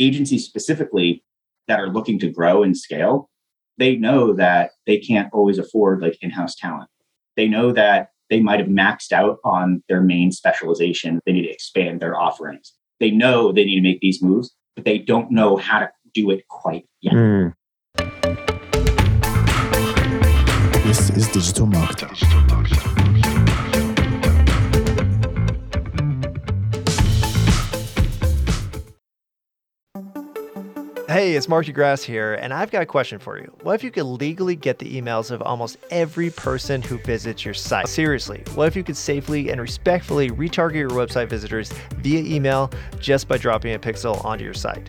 agencies specifically that are looking to grow and scale, they know that they can't always afford like in-house talent. They know that they might have maxed out on their main specialization. They need to expand their offerings. They know they need to make these moves, but they don't know how to do it quite yet. Mm. This is digital marketing. Hey, it's Mark de Grasse here, and I've got a question for you. What if you could legally get the emails of almost every person who visits your site? Seriously, what if you could safely and respectfully retarget your website visitors via email just by dropping a pixel onto your site?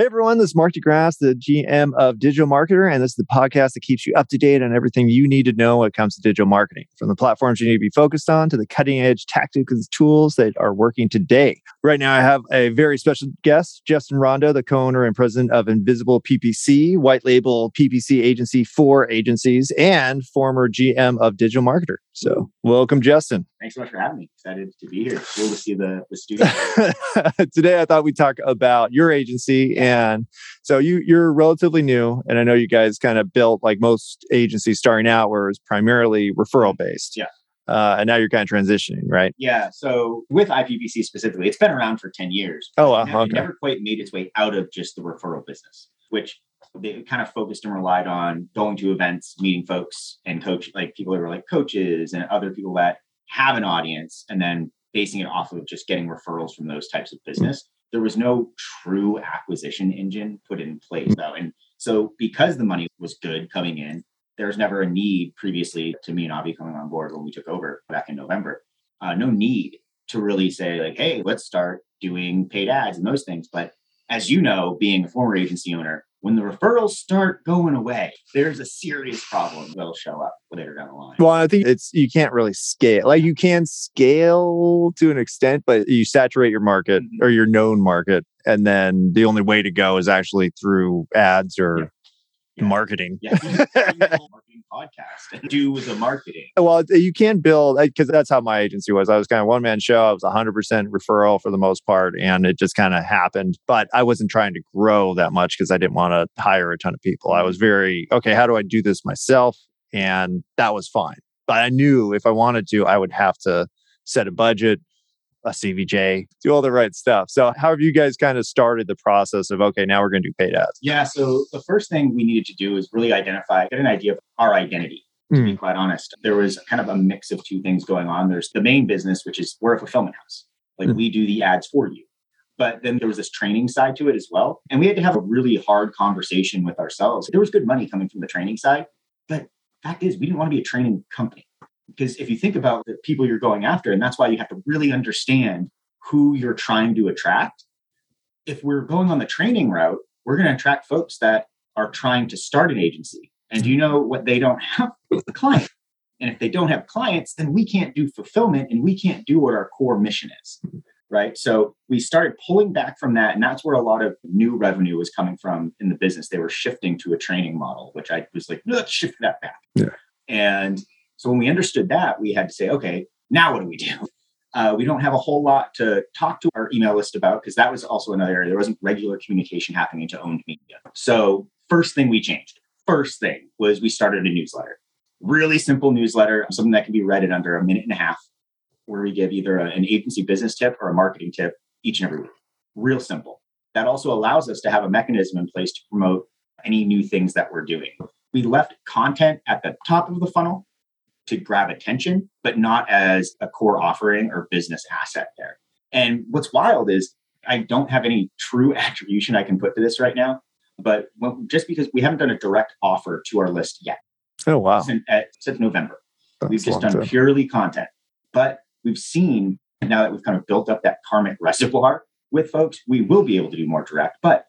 Hey everyone, this is Mark de Grasse, the GM of Digital Marketer, and this is the podcast that keeps you up to date on everything you need to know when it comes to digital marketing, from the platforms you need to be focused on to the cutting edge tactics and tools that are working today. Right now, I have a very special guest, Justin Rondeau, the co-owner and president of Invisible PPC, white label PPC agency for agencies, and former GM of Digital Marketer. So, welcome, Justin. Thanks so much for having me. Excited to be here. Cool to see the, the studio. Today, I thought we'd talk about your agency. And so, you, you're relatively new. And I know you guys kind of built like most agencies starting out, where it was primarily referral based. Yeah. Uh, and now you're kind of transitioning, right? Yeah. So with IPPC specifically, it's been around for 10 years. Oh, wow. It never, okay. it never quite made its way out of just the referral business, which they kind of focused and relied on going to events, meeting folks and coach, like people who are like coaches and other people that have an audience, and then basing it off of just getting referrals from those types of business. There was no true acquisition engine put in place though. And so because the money was good coming in, there was never a need previously to me and Avi coming on board when we took over back in November. Uh, no need to really say like, hey, let's start doing paid ads and those things. But as you know, being a former agency owner, when the referrals start going away, there's a serious problem that'll show up later down the line. Well, I think it's you can't really scale. Like you can scale to an extent, but you saturate your market mm-hmm. or your known market, and then the only way to go is actually through ads or yeah. Yeah. marketing. Yeah. podcast and do the marketing. Well, you can build because that's how my agency was. I was kind of one man show. I was 100% referral for the most part, and it just kind of happened. But I wasn't trying to grow that much because I didn't want to hire a ton of people. I was mm-hmm. very okay. How do I do this myself? And that was fine. But I knew if I wanted to, I would have to set a budget, a CVJ, do all the right stuff. So, how have you guys kind of started the process of okay, now we're going to do paid ads? Yeah. So, the first thing we needed to do is really identify, get an idea of our identity. To mm. be quite honest, there was kind of a mix of two things going on. There's the main business, which is we're a fulfillment house, like mm. we do the ads for you. But then there was this training side to it as well. And we had to have a really hard conversation with ourselves. There was good money coming from the training side, but fact is, we didn't want to be a training company. Because if you think about the people you're going after, and that's why you have to really understand who you're trying to attract. If we're going on the training route, we're going to attract folks that are trying to start an agency. And you know what they don't have? The client. And if they don't have clients, then we can't do fulfillment and we can't do what our core mission is. Right. So we started pulling back from that. And that's where a lot of new revenue was coming from in the business. They were shifting to a training model, which I was like, let's shift that back. Yeah. And so when we understood that, we had to say, okay, now what do we do? Uh, we don't have a whole lot to talk to our email list about because that was also another area. There wasn't regular communication happening to owned media. So first thing we changed, first thing was we started a newsletter. Really simple newsletter, something that can be read in under a minute and a half, where we give either a, an agency business tip or a marketing tip each and every week. Real simple. That also allows us to have a mechanism in place to promote any new things that we're doing. We left content at the top of the funnel to grab attention, but not as a core offering or business asset there. And what's wild is I don't have any true attribution I can put to this right now, but when, just because we haven't done a direct offer to our list yet. Oh wow! Since, at, since November, That's we've just done time. purely content. But we've seen now that we've kind of built up that karmic reservoir with folks, we will be able to do more direct. But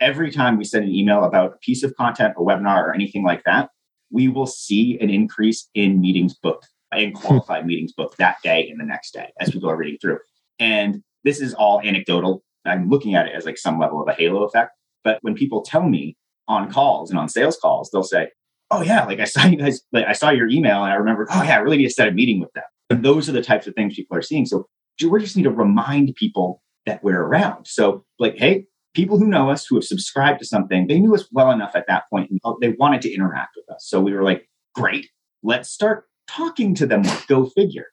every time we send an email about a piece of content, a webinar, or anything like that, we will see an increase in meetings booked and qualified meetings booked that day and the next day as people are reading through. And this is all anecdotal. I'm looking at it as like some level of a halo effect. But when people tell me on calls and on sales calls, they'll say, Oh yeah, like I saw you guys, like I saw your email and I remember, oh yeah, I really need to set a meeting with them. And those are the types of things people are seeing. So we just need to remind people that we're around. So like, hey, people who know us, who have subscribed to something, they knew us well enough at that point and they wanted to interact with us. So we were like, great, let's start talking to them. Go figure.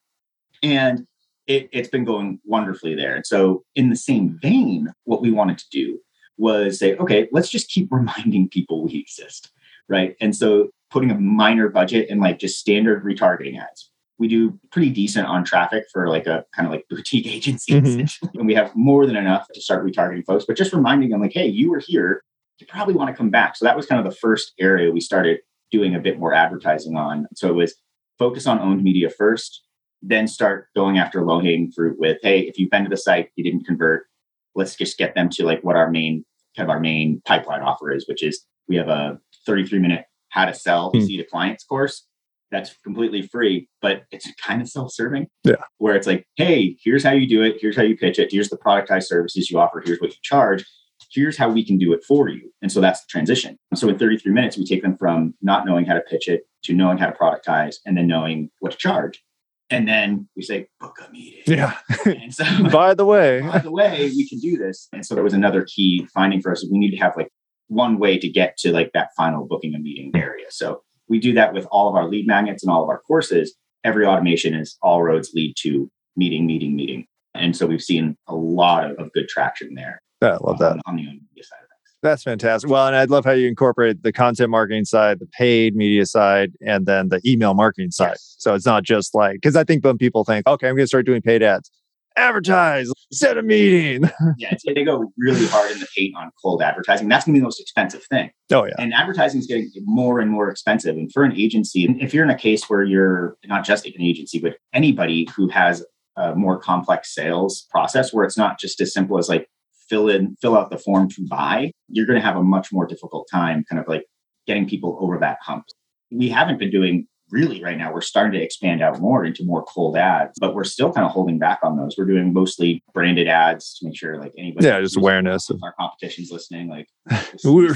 And it, it's been going wonderfully there. And so, in the same vein, what we wanted to do was say, okay, let's just keep reminding people we exist. Right. And so, putting a minor budget in like just standard retargeting ads. We do pretty decent on traffic for like a kind of like boutique agency. Mhm. And we have more than enough to start retargeting folks, but just reminding them, like, hey, you were here. You probably want to come back. So, that was kind of the first area we started doing a bit more advertising on. So, it was focus on owned media first, then start going after low hanging fruit with, hey, if you've been to the site, you didn't convert, let's just get them to like what our main kind of our main pipeline offer is, which is we have a 33 minute how to sell Hmm. see to clients course that's completely free, but it's kind of self-serving. Yeah. Where it's like, hey, here's how you do it, here's how you pitch it, here's the productized services you offer, here's what you charge, here's how we can do it for you. And so that's the transition. So in 33 minutes, we take them from not knowing how to pitch it to knowing how to productize and then knowing what to charge. And then we say, book a meeting. Yeah. And so By the way, by the way, we can do this. And so that was another key finding for us. We need to have like one way to get to like that final booking a meeting area. So we do that with all of our lead magnets and all of our courses. Every automation is all roads lead to meeting, meeting, meeting. And so we've seen a lot of, of good traction there. Yeah, I love that. On, on the own media side of things. That's fantastic. Well, and I love how you incorporate the content marketing side, the paid media side, and then the email marketing side. Yes. So it's not just like, because I think when people think, okay, I'm going to start doing paid ads, advertise, set a meeting. yeah, they go really hard in the paint on cold advertising. That's going to be the most expensive thing. Oh, yeah. And advertising is getting more and more expensive. And for an agency, if you're in a case where you're not just an agency, but anybody who has a more complex sales process where it's not just as simple as like fill in, fill out the form to buy, you're going to have a much more difficult time kind of like getting people over that hump. We haven't been doing really right now. We're starting to expand out more into more cold ads, but we're still kind of holding back on those. We're doing mostly branded ads to make sure like anybody Yeah, just awareness of- our competition's listening. Like We're,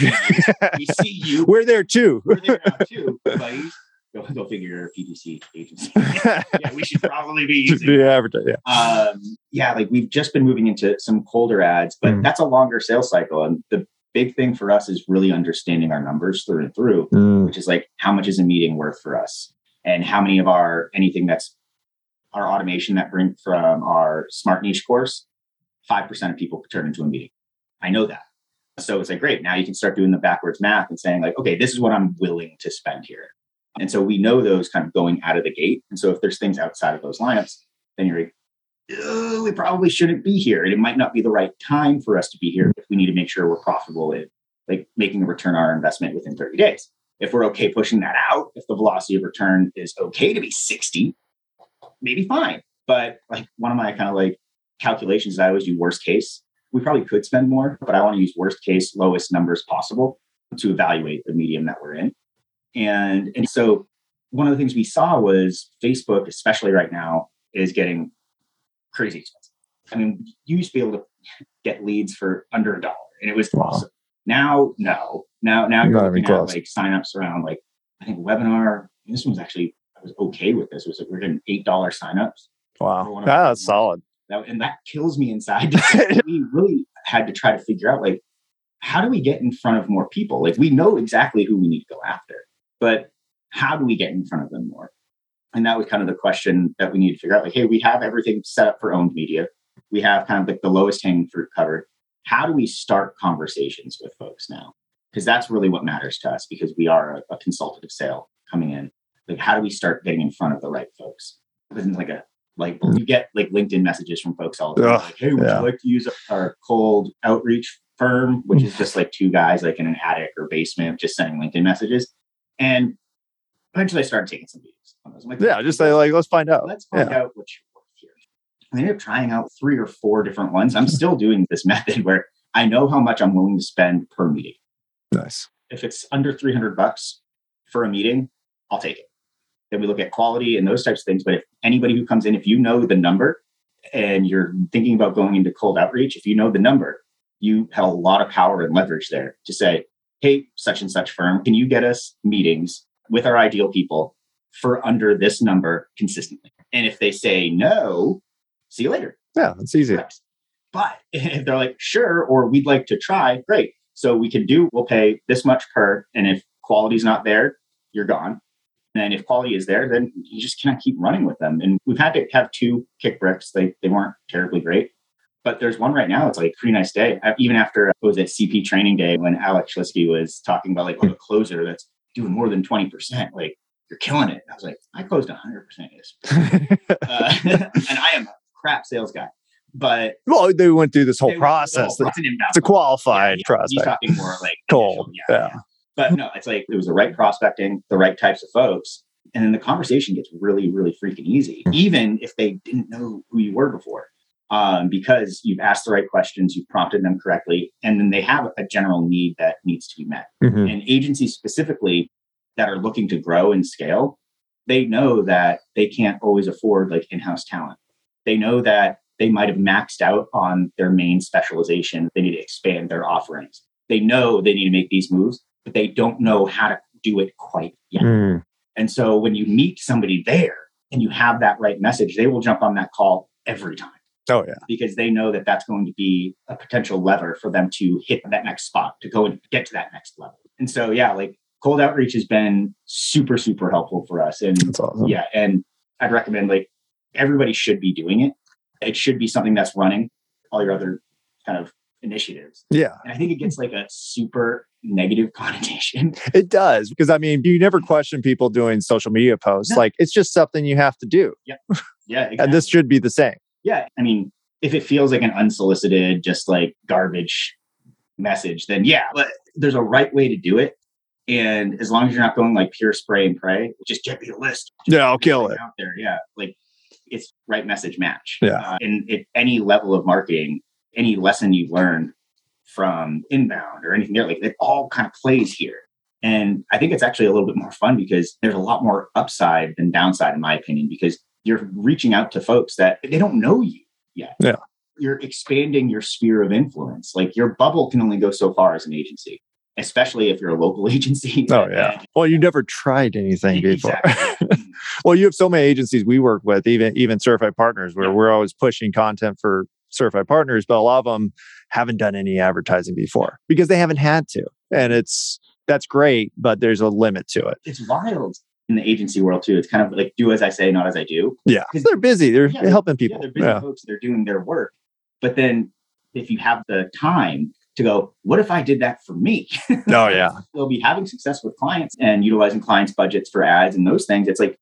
we see you. we're there too. We're there now too. Go, go figure PPC agency. yeah, we should probably be using. be advertised. Yeah. Um, yeah, like we've just been moving into some colder ads, but Mm. that's a longer sales cycle. And the big thing for us is really understanding our numbers through and through, Mm, which is like how much is a meeting worth for us, and how many of our anything that's our automation that bring from our smart niche course, five percent of people turn into a meeting. I know that. So it's like, great. Now you can start doing the backwards math and saying, like, okay, this is what I'm willing to spend here. And so we know those kind of going out of the gate. And so if there's things outside of those lineups, then you're "Oh, we probably shouldn't be here. And it might not be the right time for us to be here if we need to make sure we're profitable in like making a return on our investment within 30 days. If we're okay pushing that out, if the velocity of return is okay to be 60, maybe fine. But like one of my kind of like calculations, I always do worst case. We probably could spend more, but I want to use worst case, lowest numbers possible to evaluate the medium that we're in. And and so one of the things we saw was Facebook, especially right now, is getting crazy expensive. I mean, you used to be able to get leads for under a dollar, and it was Wow. awesome. Now, no, now now you're even looking at close. like signups around like I think webinar. This one was actually I was okay with this. It was like we're getting eight dollar signups. wow. one of my That's solid. That, and that kills me inside. we really had to try to figure out like how do we get in front of more people? Like we know exactly who we need to go after, but how do we get in front of them more? And that was kind of the question that we need to figure out. Like, hey, we have everything set up for owned media. We have kind of like the lowest hanging fruit covered. How do we start conversations with folks now? Because that's really what matters to us because we are a, a consultative sale coming in. like how do we start getting in front of the right folks? It wasn't like a like mm. you get like LinkedIn messages from folks all the time, Ugh, like, hey, would yeah. you like to use our cold outreach firm, which is mm. just like two guys like in an attic or basement just sending LinkedIn messages. And eventually I started taking some meetings. on those. I'm like, Yeah, just say like, let's find out. let's find Yeah. out what you work here. I ended up trying out three or four different ones. I'm still doing this method where I know how much I'm willing to spend per meeting. Nice. If it's under 300 bucks for a meeting, I'll take it. Then we look at quality and those types of things. But if anybody who comes in, if you know the number and you're thinking about going into cold outreach, if you know the number, you have a lot of power and leverage there to say, hey, such and such firm, can you get us meetings with our ideal people for under this number consistently? And if they say no, see you later. Yeah, it's easy. But if they're like, sure, or we'd like to try, great. So we can do, we'll pay this much per. And if quality's not there, you're gone. And if quality is there, then you just cannot keep running with them. And we've had to have two kick bricks. They, they weren't terribly great. But there's one right now. It's like a pretty nice day. Uh, Even after it was at CP training day when Alex Schlisky was talking about like, oh, a closer that's doing more than 20%, like you're killing it. I was like, I closed 100% of this. Uh, and I am a crap sales guy. But well, they went through this whole process. oh, it's. It's a qualified Yeah, yeah. He's talking more like Cold, initial, yeah. But no, it's like it was the right prospecting, the right types of folks, and then the conversation gets really, really freaking easy, even if they didn't know who you were before, um, because you've asked the right questions, you've prompted them correctly, and then they have a general need that needs to be met. Mhm. And agencies specifically that are looking to grow and scale, they know that they can't always afford like in-house talent. They know that they might have maxed out on their main specialization. They need to expand their offerings. They know they need to make these moves, but they don't know how to do it quite yet. Mm. And so when you meet somebody there and you have that right message, they will jump on that call every time Oh yeah. because they know that that's going to be a potential lever for them to hit that next spot to go and get to that next level. And so, yeah, like cold outreach has been super, super helpful for us. And That's awesome. yeah, and I'd recommend like everybody should be doing it. It should be something that's running all your other kind of initiatives. Yeah, And I think it gets like a super negative connotation. it does. Because I mean, you never question people doing social media posts. No. Like it's just something you have to do. Yeah, exactly. And this should be the same. Yeah, I mean, if it feels like an unsolicited, just like garbage message, then yeah, but there's a right way to do it. And as long as you're not going like pure spray and pray, just get me a list. Just Yeah, I'll kill it. out there. Yeah, like it's right message match. Yeah. Uh, and at any level of marketing, any lesson you learn from inbound or anything there, like it all kind of plays here. And I think it's actually a little bit more fun because there's a lot more upside than downside, in my opinion, because you're reaching out to folks that they don't know you yet. Yeah. You're expanding your sphere of influence. Like your bubble can only go so far as an agency, especially if you're a local agency. Oh yeah. Well, you never tried anything before. Exactly. well, you have so many agencies we work with, even even certified partners, where Yeah. we're always pushing content for certified partners, but a lot of them haven't done any advertising before because they haven't had to. And it's that's great, but there's a limit to it. it's wild in the agency world too. It's kind of like do as I say, not as I do. Yeah. 'Cause- They're busy. They're Yeah, helping Yeah, people. they're busy Yeah. folks. They're doing their work. But then if you have the time to go, what if I did that for me? Oh yeah. They'll be having success with clients and utilizing clients' budgets for ads and those things. It's like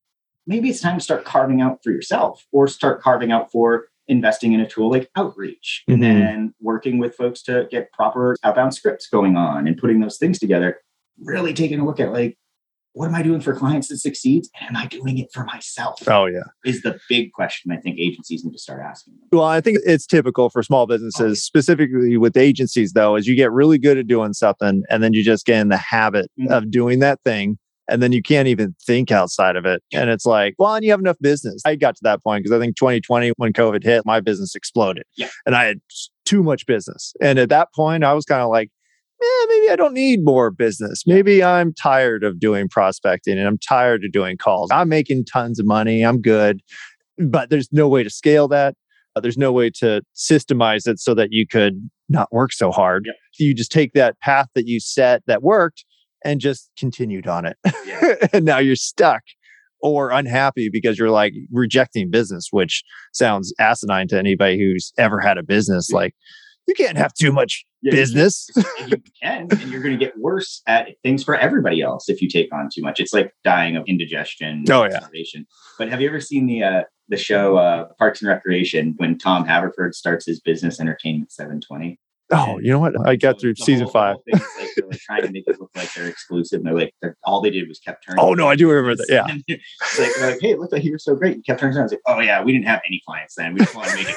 maybe it's time to start carving out for yourself or start carving out for investing in a tool like outreach Mhm. and then working with folks to get proper outbound scripts going on and putting those things together. Really taking a look at like, what am I doing for clients that succeeds? And am I doing it for myself? Oh yeah. Is the big question I think agencies need to start asking. them. Well, I think it's typical for small businesses, Oh, yeah. specifically with agencies, though, is you get really good at doing something and then you just get in the habit Mhm. of doing that thing. And then you can't even think outside of it. And it's like, well, and you have enough business. I got to that point because I think 2020, when COVID hit, my business exploded. Yeah. And I had too much business. And at that point, I was kind of like, eh, maybe I don't need more business. Maybe I'm tired of doing prospecting and I'm tired of doing calls. I'm making tons of money. I'm good. But there's no way to scale that. Uh, there's no way to systemize it so that you could not work so hard. Yep. You just take that path that you set that worked and just continued on it. Yeah. and now you're stuck or unhappy because you're like rejecting business, which sounds asinine to anybody who's ever had a business. Yeah. Like, You can't have too much Yeah, business. you can, and you're going to get worse at things for everybody else if you take on too much. It's like dying of indigestion. Oh, yeah. But have you ever seen the uh, the show uh, Parks and Recreation when Tom Haverford starts his business Entertainment 720? Oh, you know what? I got through season whole- five. whole like, they're like trying to make it look like they're exclusive. And they're like, they're, all they did was kept turning. Oh no, I do remember that. Yeah. It's like, like, hey, it looked like you were so great. You kept turning around. It's like, oh yeah, we didn't have any clients then. We just want to make it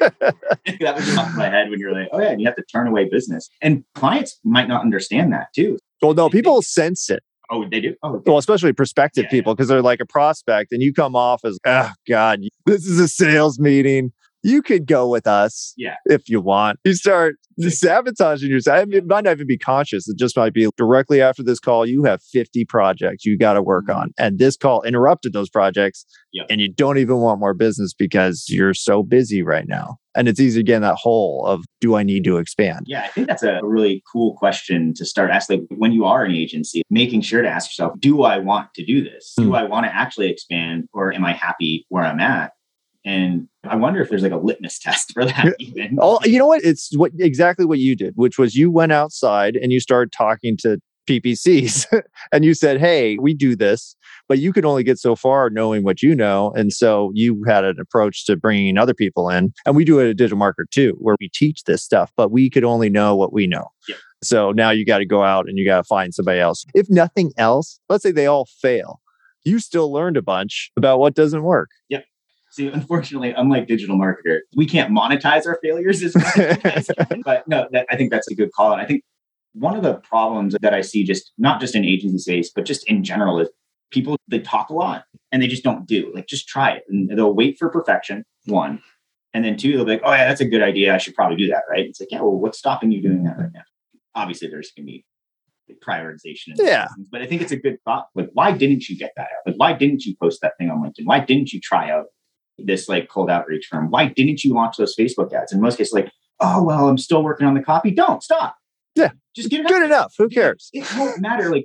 look like that was off my head when you're like, oh yeah, and you have to turn away business. And clients might not understand that too. Well, no, people sense it. Oh, they do. Oh, Well, especially prospective Yeah, people, because they're like a prospect, and you come off as, oh God, this is a sales meeting. You could go with us, Yeah. if you want. You start sabotaging yourself. I mean, it might not even be conscious. It just might be directly after this call. You have 50 projects you got to work on, and this call interrupted those projects, Yep. and you don't even want more business because you're so busy right now. And it's easy to get in that hole of, do I need to expand? Yeah, I think that's a really cool question to start asking. Like when you are an agency, making sure to ask yourself, do I want to do this? Do Hmm. I want to actually expand or am I happy where I'm at? And I wonder if there's like a litmus test for that even. Oh, you know what? It's what exactly what you did, which was you went outside and you started talking to PPCs and you said, Hey, we do this, but you can only get so far knowing what you know. And so you had an approach to bringing other people in. And we do it at Digital Marketer too, where we teach this stuff, but we could only know what we know. Yep. So now you got to go out and you got to find somebody else. If nothing else, let's say they all fail. You still learned a bunch about what doesn't work. See, unfortunately, unlike digital marketer, we can't monetize our failures as much as you guys can. But no, that, I think that's a good call. And I think one of the problems that I see just not just in agency space, but just in general is people they talk a lot and they just don't do. Like just try it. And they'll wait for perfection, one. And then two, they'll be like, oh yeah, that's a good idea. I should probably do that, right? It's like, yeah, well, what's stopping you doing that right now? Obviously, there's gonna be prioritization. and Yeah. things, But I think it's a good thought. Like, why didn't you get that out? Like, why didn't you post that thing on LinkedIn? Why didn't you try out this like cold outreach firm? Why didn't you launch those Facebook ads? In most cases, like, oh well, I'm still working on the copy. Don't stop. Yeah. Just get it Good out. enough. Who cares? It won't matter. Like,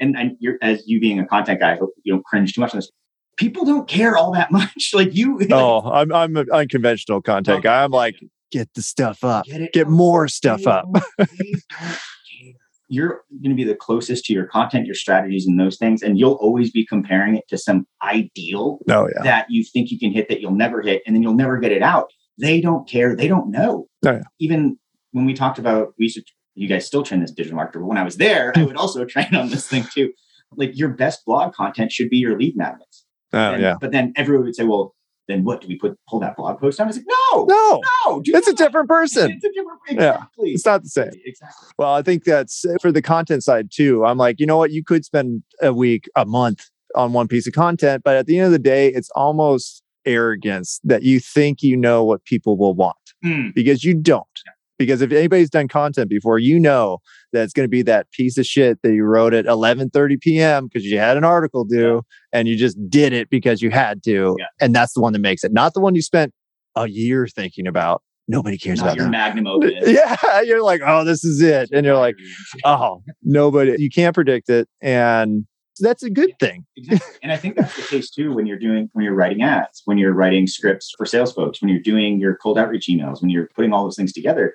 and and you're as you being a content guy, I hope you don't cringe too much on this. People don't care all that much. Like you. Oh, I'm I'm an unconventional content guy. I'm like, get the stuff up. get it. Get more stuff up. don't- they don't care. You're going to be the closest to your content, your strategies, and those things, and you'll always be comparing it to some ideal Oh yeah. that you think you can hit that you'll never hit, and then you'll never get it out. They don't care. They don't know. Oh, yeah. Even when we talked about, we you guys still train this digital marketer, but when I was there, I would also train on this thing too. Like your best blog content should be your lead magnets. Oh And- yeah. But then everyone would say, well, then what do we put pull that blog post down? I was like, no, No, no, it's a different person. It's a different Yeah. exactly. It's not the same. Exactly. Well, I think that's for the content side too. I'm like, you know what? You could spend a week, a month on one piece of content, but at the end of the day, it's almost arrogance that you think you know what people will want Mm. because you don't. Because if anybody's done content before, you know that it's going to be that piece of shit that you wrote at 11:30 p.m. because you had an article due and you just did it because you had to, Yeah. and that's the one that makes it, not the one you spent a year thinking about. Nobody cares Not about your that. magnum opus. Yeah, you're like, oh, this is it, and you're like, oh, nobody. You can't predict it, and that's a good thing. Exactly. And I think that's the case too when you're doing when you're writing ads, when you're writing scripts for sales folks, when you're doing your cold outreach emails, when you're putting all those things together,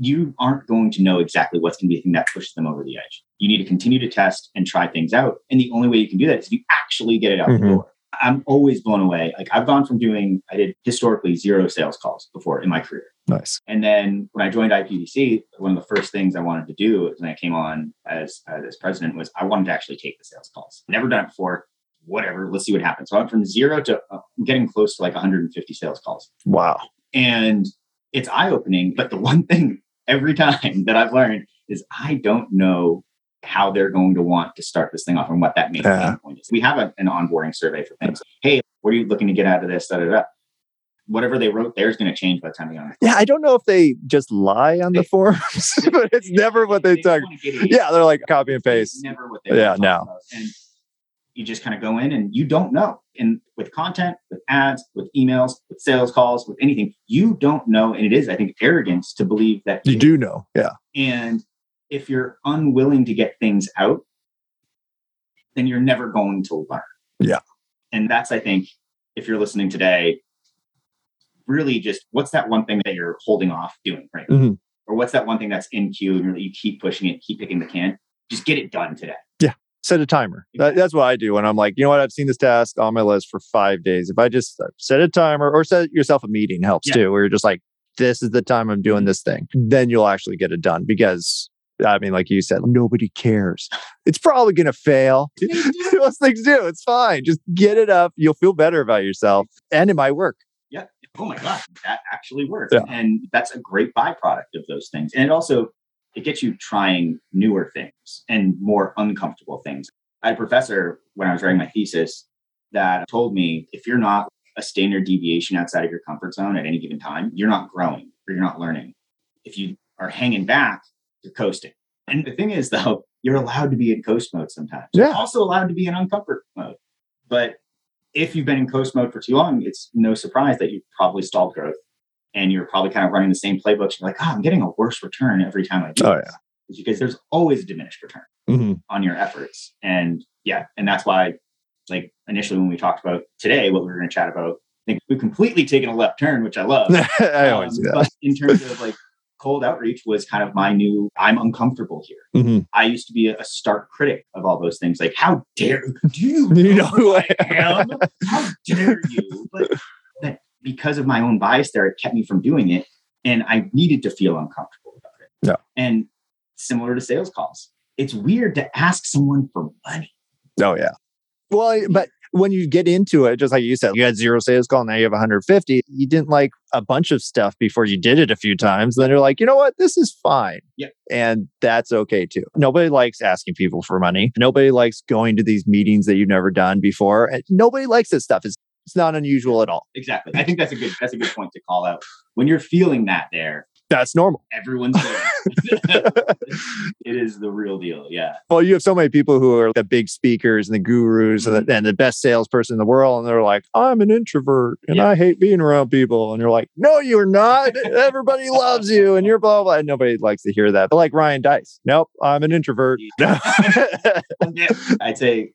you aren't going to know exactly what's going to be the thing that pushes them over the edge. You need to continue to test and try things out. And the only way you can do that is if you actually get it out Mhm. the door. I'm always blown away. Like I've gone from doing, I did historically zero sales calls before in my career. Nice. And then when I joined IPPC, one of the first things I wanted to do when I came on as uh, as president was I wanted to actually take the sales calls. Never done it before. Whatever, let's see what happens. So I went from zero to uh, getting close to like 150 sales calls, Wow. and it's eye opening. But the one thing every time that I've learned is I don't know how they're going to want to start this thing off and what that main Yeah. point is. We have a, an onboarding survey for things. Hey, what are you looking to get out of this? Da, da, da. Whatever they wrote there is going to change by the time you on. Yeah, I don't know if they just lie on the They- forums, but it's never what they talk. get it. Yeah, they're like copy and It's paste. Never what they Yeah, no. about. And you just kind of go in and you don't know. And with content, with ads, with emails, with sales calls, with anything, you don't know. And it is, I think, arrogance to believe that You do know. Yeah. And if you're unwilling to get things out, then you're never going to learn. Yeah. And that's, I think, if you're listening today, really just what's that one thing that you're holding off doing right Mhm. or what's that one thing that's in queue and you keep pushing it keep picking the can just get it done today set a timer. That, that's what I do when I'm like, you know what, I've seen this task on my list for five days. If I just uh, set a timer or set yourself a meeting helps Yeah. too, where you're just like, this is the time I'm doing this thing, then you'll actually get it done because. I mean, like you said, nobody cares. It's probably going to fail. Most things do. It's fine. Just get it up. You'll feel better about yourself and it might work. yeah oh my god that actually works Yeah. and that's a great byproduct of those things and it also it gets you trying newer things and more uncomfortable things. I had a professor when i was writing my thesis that told me if you're not a standard deviation outside of your comfort zone at any given time you're not growing or you're not learning. If you are hanging back you're coasting. And the thing is though you're allowed to be in coast mode sometimes. You're Yeah. also allowed to be in uncomfort mode. But if you've been in coast mode for too long, it's no surprise that you've probably stalled growth and you're probably kind of running the same playbooks. You're like, oh, I'm getting a worse return every time I do Oh, this. It's because there's always a diminished return Mhm. on your efforts. And yeah, and that's why, like initially when we talked about today, what we were going to chat about, I think we've completely taken a left turn, which I love. I always Um, do that. But in terms of like cold outreach was kind of my new, I'm uncomfortable here. Mhm. I used to be a, a stark critic of all those things. Like, how dare do you, You know know who I am? How dare you? But because of my own bias there, it kept me from doing it. And I needed to feel uncomfortable about it. Yeah. And similar to sales calls, it's weird to ask someone for money. Oh yeah. Well, but when you get into it, just like you said, you had zero sales call, now you have 150. You didn't like a bunch of stuff before you did it a few times. Then you're like, you know what? This is fine. Yep. And that's okay too. Nobody likes asking people for money. Nobody likes going to these meetings that you've never done before. And nobody likes this stuff. It's it's not unusual at all. Exactly. I think that's a good that's a good point to call out. When you're feeling that there, That's normal. everyone's there. it is the real deal. Yeah. Well, you have so many people who are the big speakers and the gurus and, the, mm-hmm. and the best salesperson in the world, and they're like, "I'm an introvert and Yeah. I hate being around people," and you're like, "No, you're not. Everybody loves you, and you're blah blah." And nobody likes to hear that. But like Ryan Deiss, nope, I'm an introvert. I'd say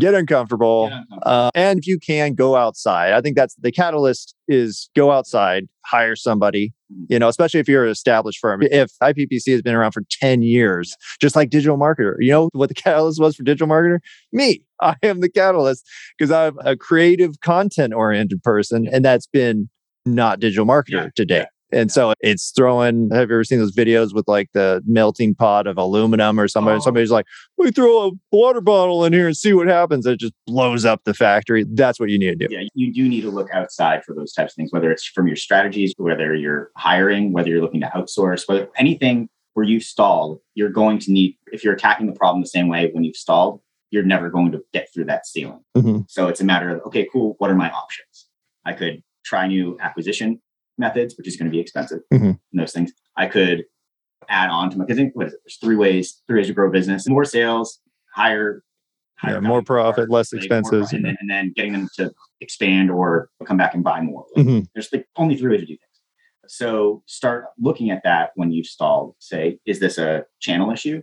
Get uncomfortable. get uncomfortable. Uh, and if you can go outside, I think that's the catalyst is go outside, hire somebody, you know, especially if you're an established firm. If IPPC has been around for 10 years, just like digital marketer, you know what the catalyst was for digital marketer? Me. I am the catalyst because I'm a creative content oriented person. And that's been not digital marketer Yeah, today. yeah, And so it's throwing. Have you ever seen those videos with like the melting pot of aluminum or somebody? Oh. Somebody's like, we throw a water bottle in here and see what happens. It just blows up the factory. That's what you need to do. yeah, you do need to look outside for those types of things, whether it's from your strategies, whether you're hiring, whether you're looking to outsource, whether anything where you stall, you're going to need, if you're attacking the problem the same way when you've stalled, you're never going to get through that ceiling. Mhm. So it's a matter of, okay, cool. What are my options? I could try new acquisition methods, which is going to be expensive. Mhm. And those things. I could add on to my, because what is it? There's three ways, three ways to grow a business, more sales, higher, Yeah, more profit, customers, less expenses. and then, and then getting them to expand or come back and buy more. Like, Mhm. There's like only three ways to do things. So start looking at that when you've stalled. Say, is this a channel issue?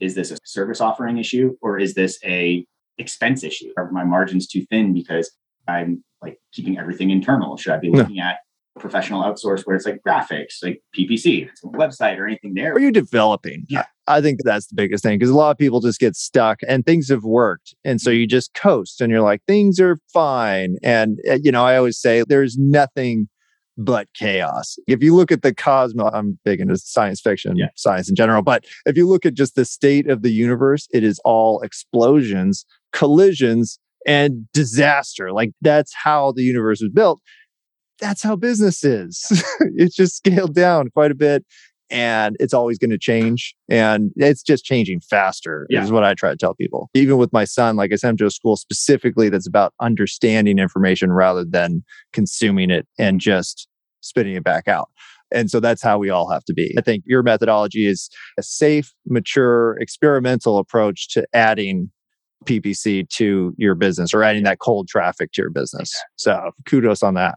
Is this a service offering issue? Or is this a expense issue? Are my margins too thin because I'm like keeping everything internal? Should I be looking at professional outsource where it's like graphics, like PPC, it's a website or anything there? Are you developing? Yeah. I think that's the biggest thing because a lot of people just get stuck and things have worked. And so you just coast and you're like, things are fine. And, uh, you know, I always say there's nothing but chaos. If you look at the cosmos, I'm big into science fiction, Yeah. science in general, but if you look at just the state of the universe, it is all explosions, collisions, and disaster. Like that's how the universe was built. That's how business is. it's just scaled down quite a bit and it's always going to change and it's just changing faster Yeah. is what i try to tell people. Even with my son like i sent him to a school specifically that's about understanding information rather than consuming it and just spitting it back out and so that's how we all have to be. I think your methodology is a safe mature experimental approach to adding ppc to your business or adding that cold traffic to your business. So kudos on that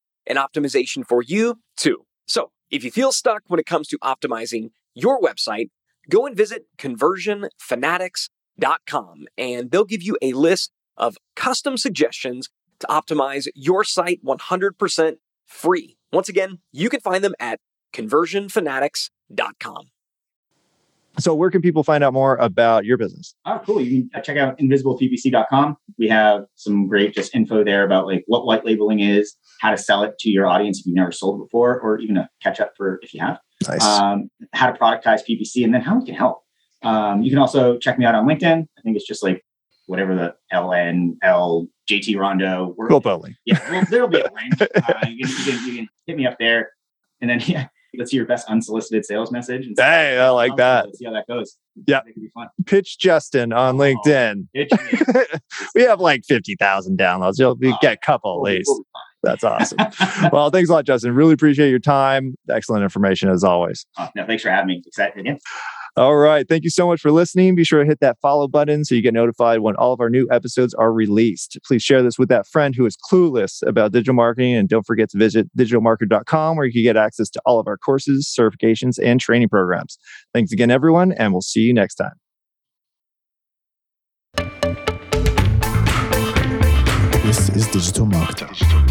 and optimization for you too. So if you feel stuck when it comes to optimizing your website, go and visit conversionfanatics.com and they'll give you a list of custom suggestions to optimize your site 100% free. Once again, you can find them at conversionfanatics.com. So, where can people find out more about your business? Oh, cool. You can check out invisibleppc.com. We have some great just info there about like what white labeling is, how to sell it to your audience if you've never sold before, or even a catch up for if you have. Nice. Um, how to productize PPC, and then how we can help. Um, you can also check me out on LinkedIn. I think it's just like whatever the LNL JT Rondeau. Bill Yeah, well, there'll be a link. Uh, you, can, you, can, you can hit me up there, and then yeah let's see your best unsolicited sales message. And hey, I like that. Let's see how that goes. Yeah, it could be fun. Pitch Justin on oh, LinkedIn. we have like fifty thousand downloads. You'll oh, get a couple at least. We'll That's awesome. well, thanks a lot, Justin. Really appreciate your time. Excellent information as always. Oh, no, thanks for having me. Excited again. All right. Thank you so much for listening. Be sure to hit that follow button so you get notified when all of our new episodes are released. Please share this with that friend who is clueless about digital marketing. And don't forget to visit digitalmarketer.com where you can get access to all of our courses, certifications, and training programs. Thanks again, everyone, and we'll see you next time. This is Digital Marketer.